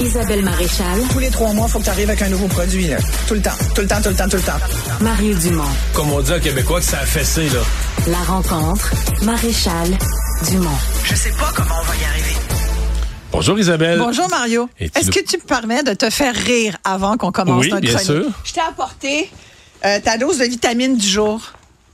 Isabelle Maréchal. Tous les trois mois, il faut que tu arrives avec un nouveau produit. Là. Tout le temps, tout le temps, tout le temps, tout le temps. Mario Dumont. Comme on dit en québécois que ça a fessé, là. La rencontre. Maréchal Dumont. Je sais pas comment on va y arriver. Bonjour Isabelle. Bonjour Mario. Est-ce que tu me permets de te faire rire avant qu'on commence Oui, notre bien chronique? sûr. Je t'ai apporté euh, ta dose de vitamine du jour.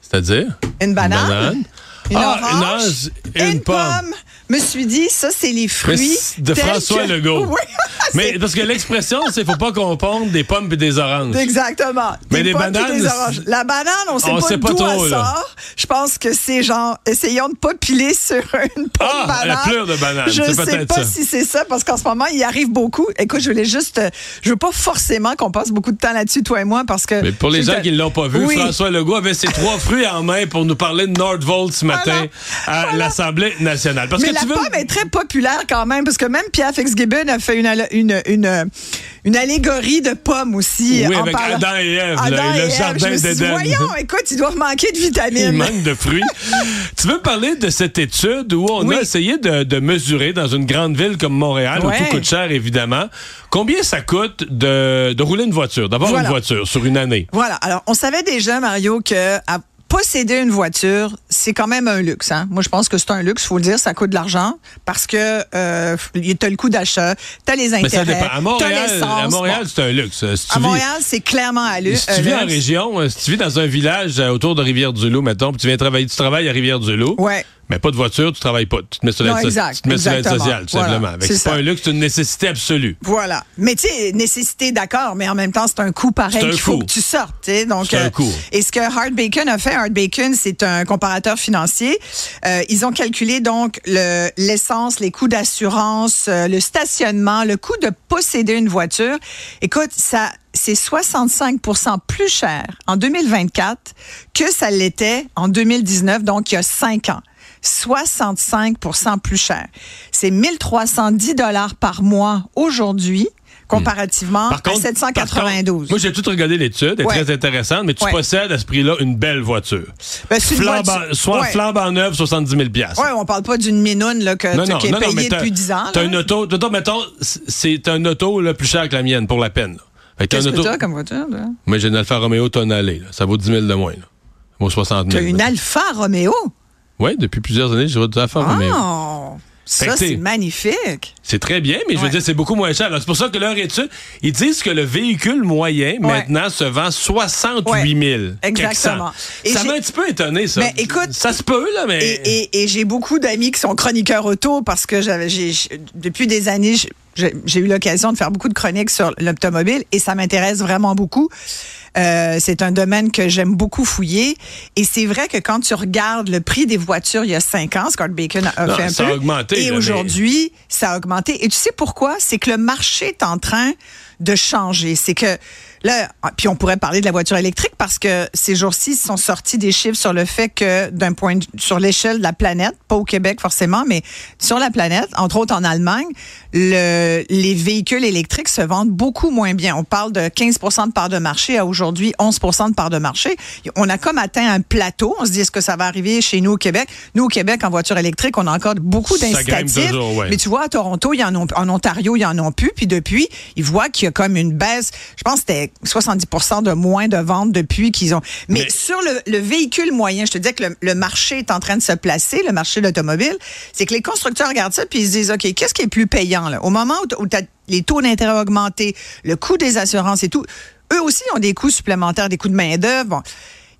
C'est-à-dire? Une banane. banane. Une Ah, orange, une orange et une pomme. Me suis dit, ça, c'est les fruits. de François que- Legault. Oui, Mais parce que l'expression, c'est faut pas qu'on ponde des pommes et des oranges. Exactement. Mais Des bananes, des oranges. La banane, on sait on pas sait pas trop, elle là. sort. Je pense que c'est genre, essayons de pas piler sur une pomme Ah, banane. la pleure de banane, Je c'est sais pas ça. si c'est ça, parce qu'en ce moment, il arrive beaucoup. Écoute, je voulais juste, je veux pas forcément qu'on passe beaucoup de temps là-dessus, toi et moi, parce que. Mais pour les gens te- qui ne l'ont pas vu, Oui. François Legault avait ses trois fruits en main pour nous parler de Nordvolt ce matin à Voilà. l'Assemblée nationale. Parce Mais que la tu veux... pomme est très populaire quand même, parce que même Pierre Fitzgibbon a fait une, une, une, une allégorie de pommes aussi. Oui, en avec parlant- Adam et Ève, là, Adam et le Ève. jardin d'Éden. Voyons, écoute, ils doivent manquer de Il vitamines. manque de fruits. tu veux parler de cette étude où on Oui. a essayé de, de mesurer dans une grande ville comme Montréal, où Ouais. tout coûte cher évidemment, combien ça coûte de, de rouler une voiture, d'avoir Voilà. une voiture sur une année? Voilà. Alors, on savait déjà, Mario, que à posséder une voiture, c'est quand même un luxe. Hein? Moi, je pense que c'est un luxe, faut le dire, ça coûte de l'argent parce que euh, t'as le coût d'achat, t'as les Mais ça intérêts. À Montréal, à Montréal c'est un luxe. Si tu À Montréal, c'est clairement à lu- Si tu un vis en luxe. région, euh, si tu vis dans un village euh, autour de Rivière-du-Loup, mettons, puis tu viens travailler, tu travailles à Rivière-du-Loup, Ouais. Mais pas de voiture, tu travailles pas. Tu te mets sur l'aide so- exact, tu te mets sur l'aide sociale, tout Voilà, simplement. C'est pas un luxe, c'est une nécessité absolue. Voilà. Mais tu sais, nécessité, d'accord, mais en même temps, c'est un coût pareil qu'il faut coût. que tu sortes. tu sais. Donc, C'est un coût. Et ce que Hard Bacon a fait, Hard Bacon, c'est un comparateur financier. Euh, ils ont calculé donc le- l'essence, les coûts d'assurance, euh, le stationnement, le coût de posséder une voiture. Écoute, ça. C'est 65 plus cher en 2024 que ça l'était en 2019, donc il y a cinq ans. 65% plus cher. C'est 1310 dollars par mois aujourd'hui, comparativement Par contre, à 792. par contre, moi, j'ai tout regardé l'étude, elle est Ouais. très intéressante, mais tu Ouais. possèdes à ce prix-là une belle voiture. Ben, une Flambant, voiture- soit Ouais. flambant neuve, 70 000 piastres. Ouais, on parle pas d'une minoune là, que, Non, non, qui est non, payée t'as- depuis 10 ans. T'as une auto, t'as- mettons, c'est un auto là, plus cher que la mienne, pour la peine. t'as Qu'est-ce une que auto- t'as comme voiture? là? Moi, j'ai une Alfa Romeo Tonale, là. Ça vaut 10 000 de moins, là. Ça vaut 60 T'as 000. une là. Alfa Romeo? Oui, depuis plusieurs années, j'ai du Alfa Romeo. Oh! Fait Ça, c'est magnifique. C'est très bien, mais je veux Ouais. dire, c'est beaucoup moins cher. Alors, C'est pour ça que leur étude, ils disent que le véhicule moyen, maintenant, se vend 68 000. Exactement. Et ça m'a un petit peu étonné, ça. Mais écoute- Ça se peut, là, mais... Et, et- et j'ai beaucoup d'amis qui sont chroniqueurs auto parce que j'avais, j'ai- depuis des années, j'ai- eu l'occasion de faire beaucoup de chroniques sur l'automobile et ça m'intéresse vraiment beaucoup. Euh, c'est un domaine que j'aime beaucoup fouiller. Et c'est vrai que quand tu regardes le prix des voitures il y a cinq ans, Scott Bacon a Non, fait un ça peu. a augmenté, Et mais- aujourd'hui, ça a augmenté. Et tu sais pourquoi? C'est que le marché est en train de changer. C'est que là, ah, puis on pourrait parler de la voiture électrique parce que ces jours-ci sont sortis des chiffres sur le fait que d'un point de, sur l'échelle de la planète, pas au Québec forcément, mais sur la planète, entre autres en Allemagne, le, les véhicules électriques se vendent beaucoup moins bien. On parle de 15 de part de marché à aujourd'hui 11 de part de marché. On a comme atteint un plateau. On se dit est-ce que ça va arriver chez nous au Québec? Nous au Québec en voiture électrique, on a encore beaucoup d'incitatifs. ouais. Mais tu vois, à Toronto, il y en, ont- en Ontario, il y en ont plus. Puis depuis, ils voient qu'il y a comme une baisse. Je pense que c'était 70% de moins de ventes depuis qu'ils ont. Mais, Mais- sur le, le véhicule moyen, je te disais que le, le marché est en train de se placer, le marché de l'automobile. C'est que les constructeurs regardent ça puis ils se disent, OK, qu'est-ce qui est plus payant? Là? Au moment où, où t'as les taux d'intérêt ont augmenté, le coût des assurances et tout, eux aussi ont des coûts supplémentaires, des coûts de main-d'œuvre. Bon.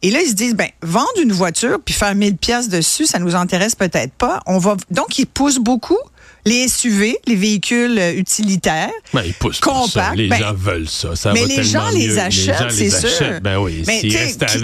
Et là, ils se disent, ben, vendre une voiture puis faire 1000 pièces dessus, ça nous intéresse peut-être pas. On va, donc, ils poussent beaucoup les SUV, les véhicules euh, utilitaires. Ben, ils poussent pour ça. compacts. Les Ben, gens veulent ça. ça mais va les gens les achètent, gens c'est sûr. Ben oui, mais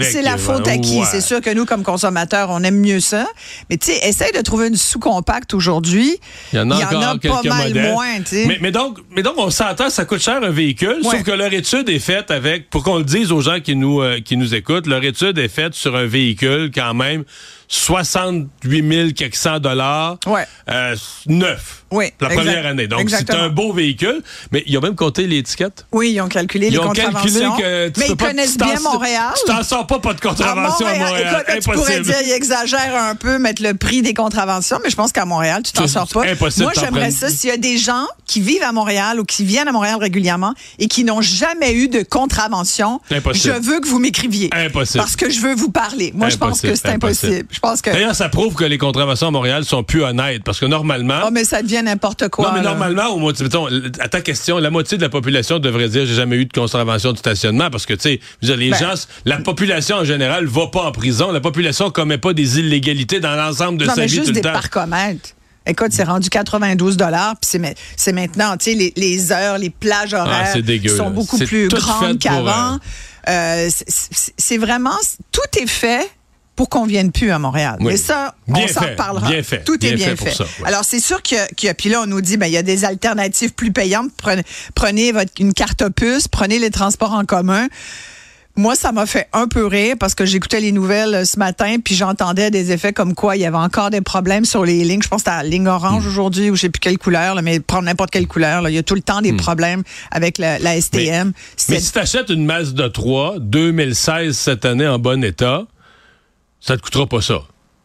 c'est la faute à qui? ouais. C'est sûr que nous, comme consommateurs, on aime mieux ça. Mais tu sais, essaye de trouver une sous-compacte aujourd'hui. Il y en a encore pas quelques mal modèles. moins. Mais, mais donc, mais donc, on s'entend, ça coûte cher un véhicule, Ouais. sauf que leur étude est faite avec, pour qu'on le dise aux gens qui nous, euh, qui nous écoutent, leur étude est faite sur un véhicule quand même 68 000 quelques cents dollars Ouais. euh, neuf. Oui, La exact. première année. Donc, c'est un beau véhicule, mais ils ont même compté l'étiquette. Oui, ils ont calculé Ils les ont calculé contraventions. que tu mais ils connaissent bien Montréal. Tu t'en sors pas, pas de contravention à Montréal. écoute, là, tu pourrais Impossible. dire, ils exagèrent un peu, mettre le prix des contraventions, mais je pense qu'à Montréal, tu t'en sors pas. impossible Moi, j'aimerais ça s'il y a des gens qui vivent à Montréal ou qui viennent à Montréal régulièrement et qui n'ont jamais eu de contravention. Impossible. Je veux que vous m'écriviez. Impossible. Parce que je veux vous parler. Moi, je pense que c'est Impossible, impossible. Je pense que. D'ailleurs, ça prouve que les contraventions à Montréal sont plus honnêtes. Parce que normalement. Oh, mais ça devient n'importe quoi. non, mais là. normalement, au moins, mettons, à ta question, la moitié de la population devrait dire j'ai jamais eu de contravention de stationnement parce que, tu sais, les Ben. gens, la population en général va pas en prison. La population commet pas des illégalités dans l'ensemble de Non, sa mais vie juste tout des le temps. parcomètres. Écoute, c'est rendu 92 dollars, puis c'est ma- c'est maintenant, tu sais, les, les heures, les plages horaires Ah, dégueu, sont beaucoup plus grandes qu'avant. Euh, c'est- c'est c'est vraiment, tout est fait pour qu'on vienne plus à Montréal. Oui. Mais ça, Bien on s'en bien fait, Tout bien est bien fait pour fait. ça, ouais. Alors, c'est sûr qu'il y a- qu'il y a, puis là, on nous dit, ben, il y a des alternatives plus payantes. Prenez, prenez votre, une carte opus, prenez les transports en commun. Moi, ça m'a fait un peu rire parce que j'écoutais les nouvelles euh, ce matin, puis j'entendais des effets comme quoi il y avait encore des problèmes sur les lignes. Je pense que c'était la ligne orange Hmm. aujourd'hui, ou je sais plus quelle couleur, là, mais prendre n'importe quelle couleur. là. Il y a tout le temps des problèmes avec la, la STM. Mais C'est- si tu achètes une Mazda 3 2016 cette année en bon état, ça te coûtera pas ça.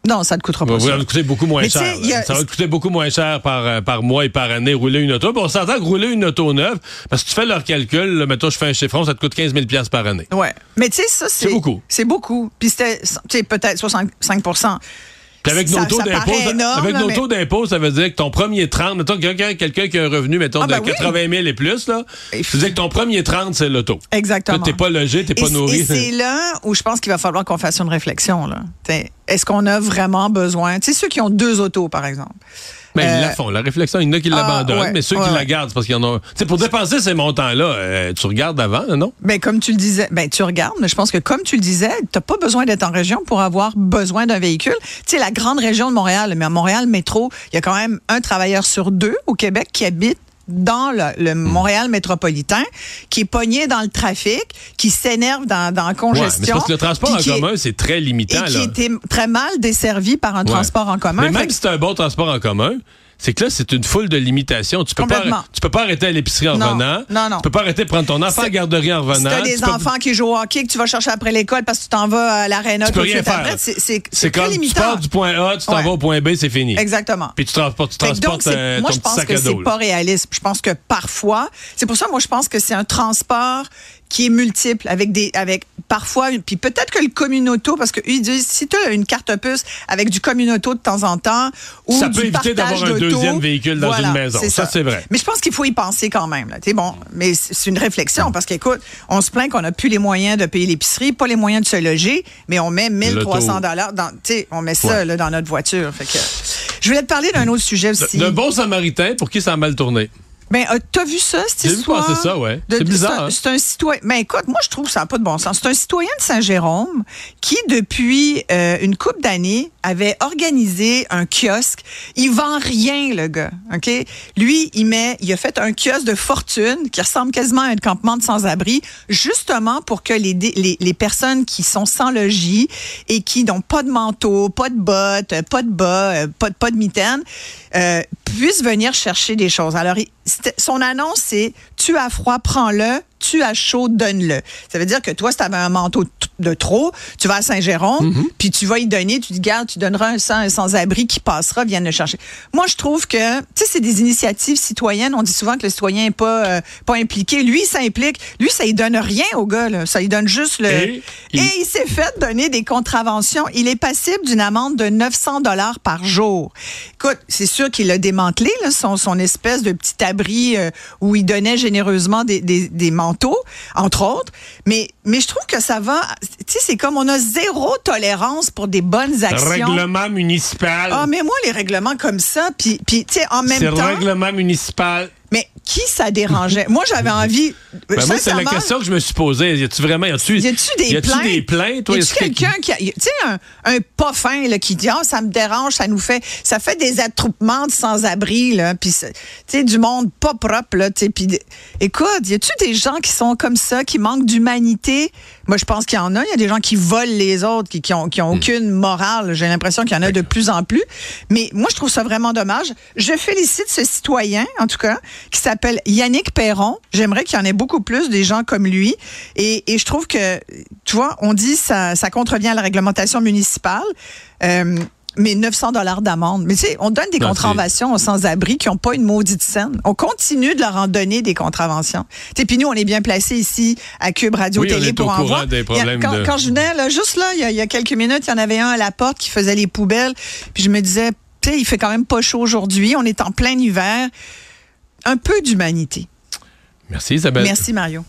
Non, ça ne te coûtera Ça pas va ça. te coûter beaucoup moins Mais cher. a-. Ça va te coûter beaucoup moins cher par, euh, par mois et par année rouler une auto. Puis on s'entend que rouler une auto neuve, parce que tu fais leur calcul, là, mettons, je fais un chiffron, ça te coûte 15 000 par année. Ouais. Mais tu sais, ça, c'est. C'est beaucoup. C'est beaucoup. Puis c'était, tu sais, peut-être 65 Puis avec nos taux d'impôt, ça- énorme, avec là, nos mais- taux d'impôt, ça veut dire que ton premier 30, mettons quelqu'un qui a un revenu, mettons, Ah, de ben oui. 80 000 et plus, là, ça veut dire que ton premier 30, c'est l'auto. Exactement. Là, t'es pas logé, t'es pas nourri. C'est là où je pense qu'il va falloir qu'on fasse une réflexion. là. Est-ce qu'on a vraiment besoin? Tu sais, ceux qui ont deux autos, par exemple. Mais ils Euh, la font. La réflexion, il y en a qui ah, l'abandonnent, ouais, mais ceux ouais, qui la gardent, parce qu'il y en a. Tu sais, pour dépenser ces montants-là, euh, tu regardes avant, non? Ben, comme tu le disais, ben, tu regardes, mais je pense que comme tu le disais, tu n'as pas besoin d'être en région pour avoir besoin d'un véhicule. Tu sais, la grande région de Montréal, mais à Montréal métro, il y a quand même un travailleur sur deux au Québec qui habite dans le, le Montréal métropolitain, qui est pogné dans le trafic, qui s'énerve dans, dans la Ouais, congestion. mais parce que le transport en est- commun, c'est très Et limitant. qui là. était très mal desservi par un Ouais. transport en commun. Mais Fait même que- si c'est un bon transport en commun, c'est que là, c'est une foule de limitations. Tu peux pas, tu peux pas arrêter à l'épicerie en Non, revenant. non, non. Tu peux pas arrêter de prendre ton enfant à la garderie en Si revenant. t'as des Tu peux- enfants qui jouent au hockey, que tu vas chercher après l'école parce que tu t'en vas à l'aréna Tu peux rien faire. c'est- comme tu limitant. pars du point A, tu t'en Ouais. vas au point B, c'est fini. Exactement. Puis tu transportes, tu que donc, transportes c'est- euh, moi, ton je pense sac que c'est pas réaliste. Je pense que parfois, c'est pour ça, moi, je pense que c'est un transport qui est multiple avec des, avec parfois, puis peut-être que le communauto, parce qu'eux, ils disent, si tu as une carte puce avec du communauto de temps en temps, ou Ça du peut éviter d'avoir un d'auto, deuxième véhicule dans voilà, une maison. Ça, c'est vrai. Mais je pense qu'il faut y penser quand même, là. Bon, mais c'est une réflexion, parce qu'écoute, on se plaint qu'on n'a plus les moyens de payer l'épicerie, pas les moyens de se loger, mais on met 1300 dollars dans, on met ça, Ouais. là, dans notre voiture. Fait que, je voulais te parler d'un autre sujet aussi. D'un bon samaritain pour qui ça a mal tourné. Ben, euh, t'as vu ça, cette J'ai vu histoire? passer ça, ouais. C'est bizarre, C'est un, hein? un citoyen. Ben, écoute, moi, je trouve que ça n'a pas de bon sens. C'est un citoyen de Saint-Jérôme qui, depuis euh, une couple d'années, avait organisé un kiosque. Il vend rien, le gars. OK? Lui, il met, il a fait un kiosque de fortune qui ressemble quasiment à un campement de sans-abri, justement pour que les, les, les personnes qui sont sans logis et qui n'ont pas de manteau, pas de bottes, pas de bas, euh, pas, de- pas de mitaine, euh, puissent venir chercher des choses. Alors, son annonce, c'est tu as froid, prends-le. Tu as chaud, donne-le. Ça veut dire que toi, si tu avais un manteau de trop, tu vas à Saint-Jérôme, Mm-hmm. puis tu vas y donner, tu dis, garde, tu donneras un sans, un sans-abri qui passera, vienne le chercher. Moi, je trouve que, tu sais, c'est des initiatives citoyennes. On dit souvent que le citoyen n'est pas, euh, pas impliqué. Lui, il s'implique. Lui, ça lui donne rien au gars, là. Ça lui donne juste le. Et Et il- il, s'est fait donner des contraventions. Il est passible d'une amende de 900 dollars par jour. Écoute, c'est sûr qu'il a démantelé là, son, son espèce de petit abri euh, où il donnait généreusement des, des, des manteaux, entre autres. Mais, mais je trouve que ça va. Tu sais, c'est comme on a zéro tolérance pour des bonnes actions. Règlement municipal. Ah, mais moi, les règlements comme ça, puis, puis tu sais, en même c'est temps. règlement municipal. Mais qui ça dérangeait? moi, j'avais envie. Ben moi, c'est la question que je me suis posée. Y a-tu vraiment. Y a-tu des, y plaintes? des plaintes? Y a-tu que- quelqu'un qui. Tu sais, un, un pas fin là, qui dit Ah, ça me dérange, ça nous fait. Ça fait des attroupements de sans-abri, là. Puis, tu sais, du monde pas propre, là. Puis, écoute, y a-tu des gens qui sont comme ça, qui manquent d'humanité? Moi, je pense qu'il y en a. Il y a des gens qui volent les autres, qui, qui ont, qui ont aucune morale. J'ai l'impression qu'il y en a de plus en plus. Mais moi, je trouve ça vraiment dommage. Je félicite ce citoyen, en tout cas, qui s'appelle Yannick Perron. J'aimerais qu'il y en ait beaucoup plus des gens comme lui. Et, et je trouve que, tu vois, on dit ça, ça contrevient à la réglementation municipale. Euh, mais 900 dollars d'amende. Mais tu sais, on donne des Non, contraventions aux sans-abri qui n'ont pas une maudite scène. On continue de leur en donner des contraventions. Tu puis nous, on est bien placés ici à Cube Radio Oui, on Télé est pour au en voir. des a- quand, de- quand je venais, là, juste là, il y, a, il y a quelques minutes, il y en avait un à la porte qui faisait les poubelles. Puis je me disais, tu sais, il fait quand même pas chaud aujourd'hui. On est en plein hiver. Un peu d'humanité. Merci, Isabelle. Merci, Mario.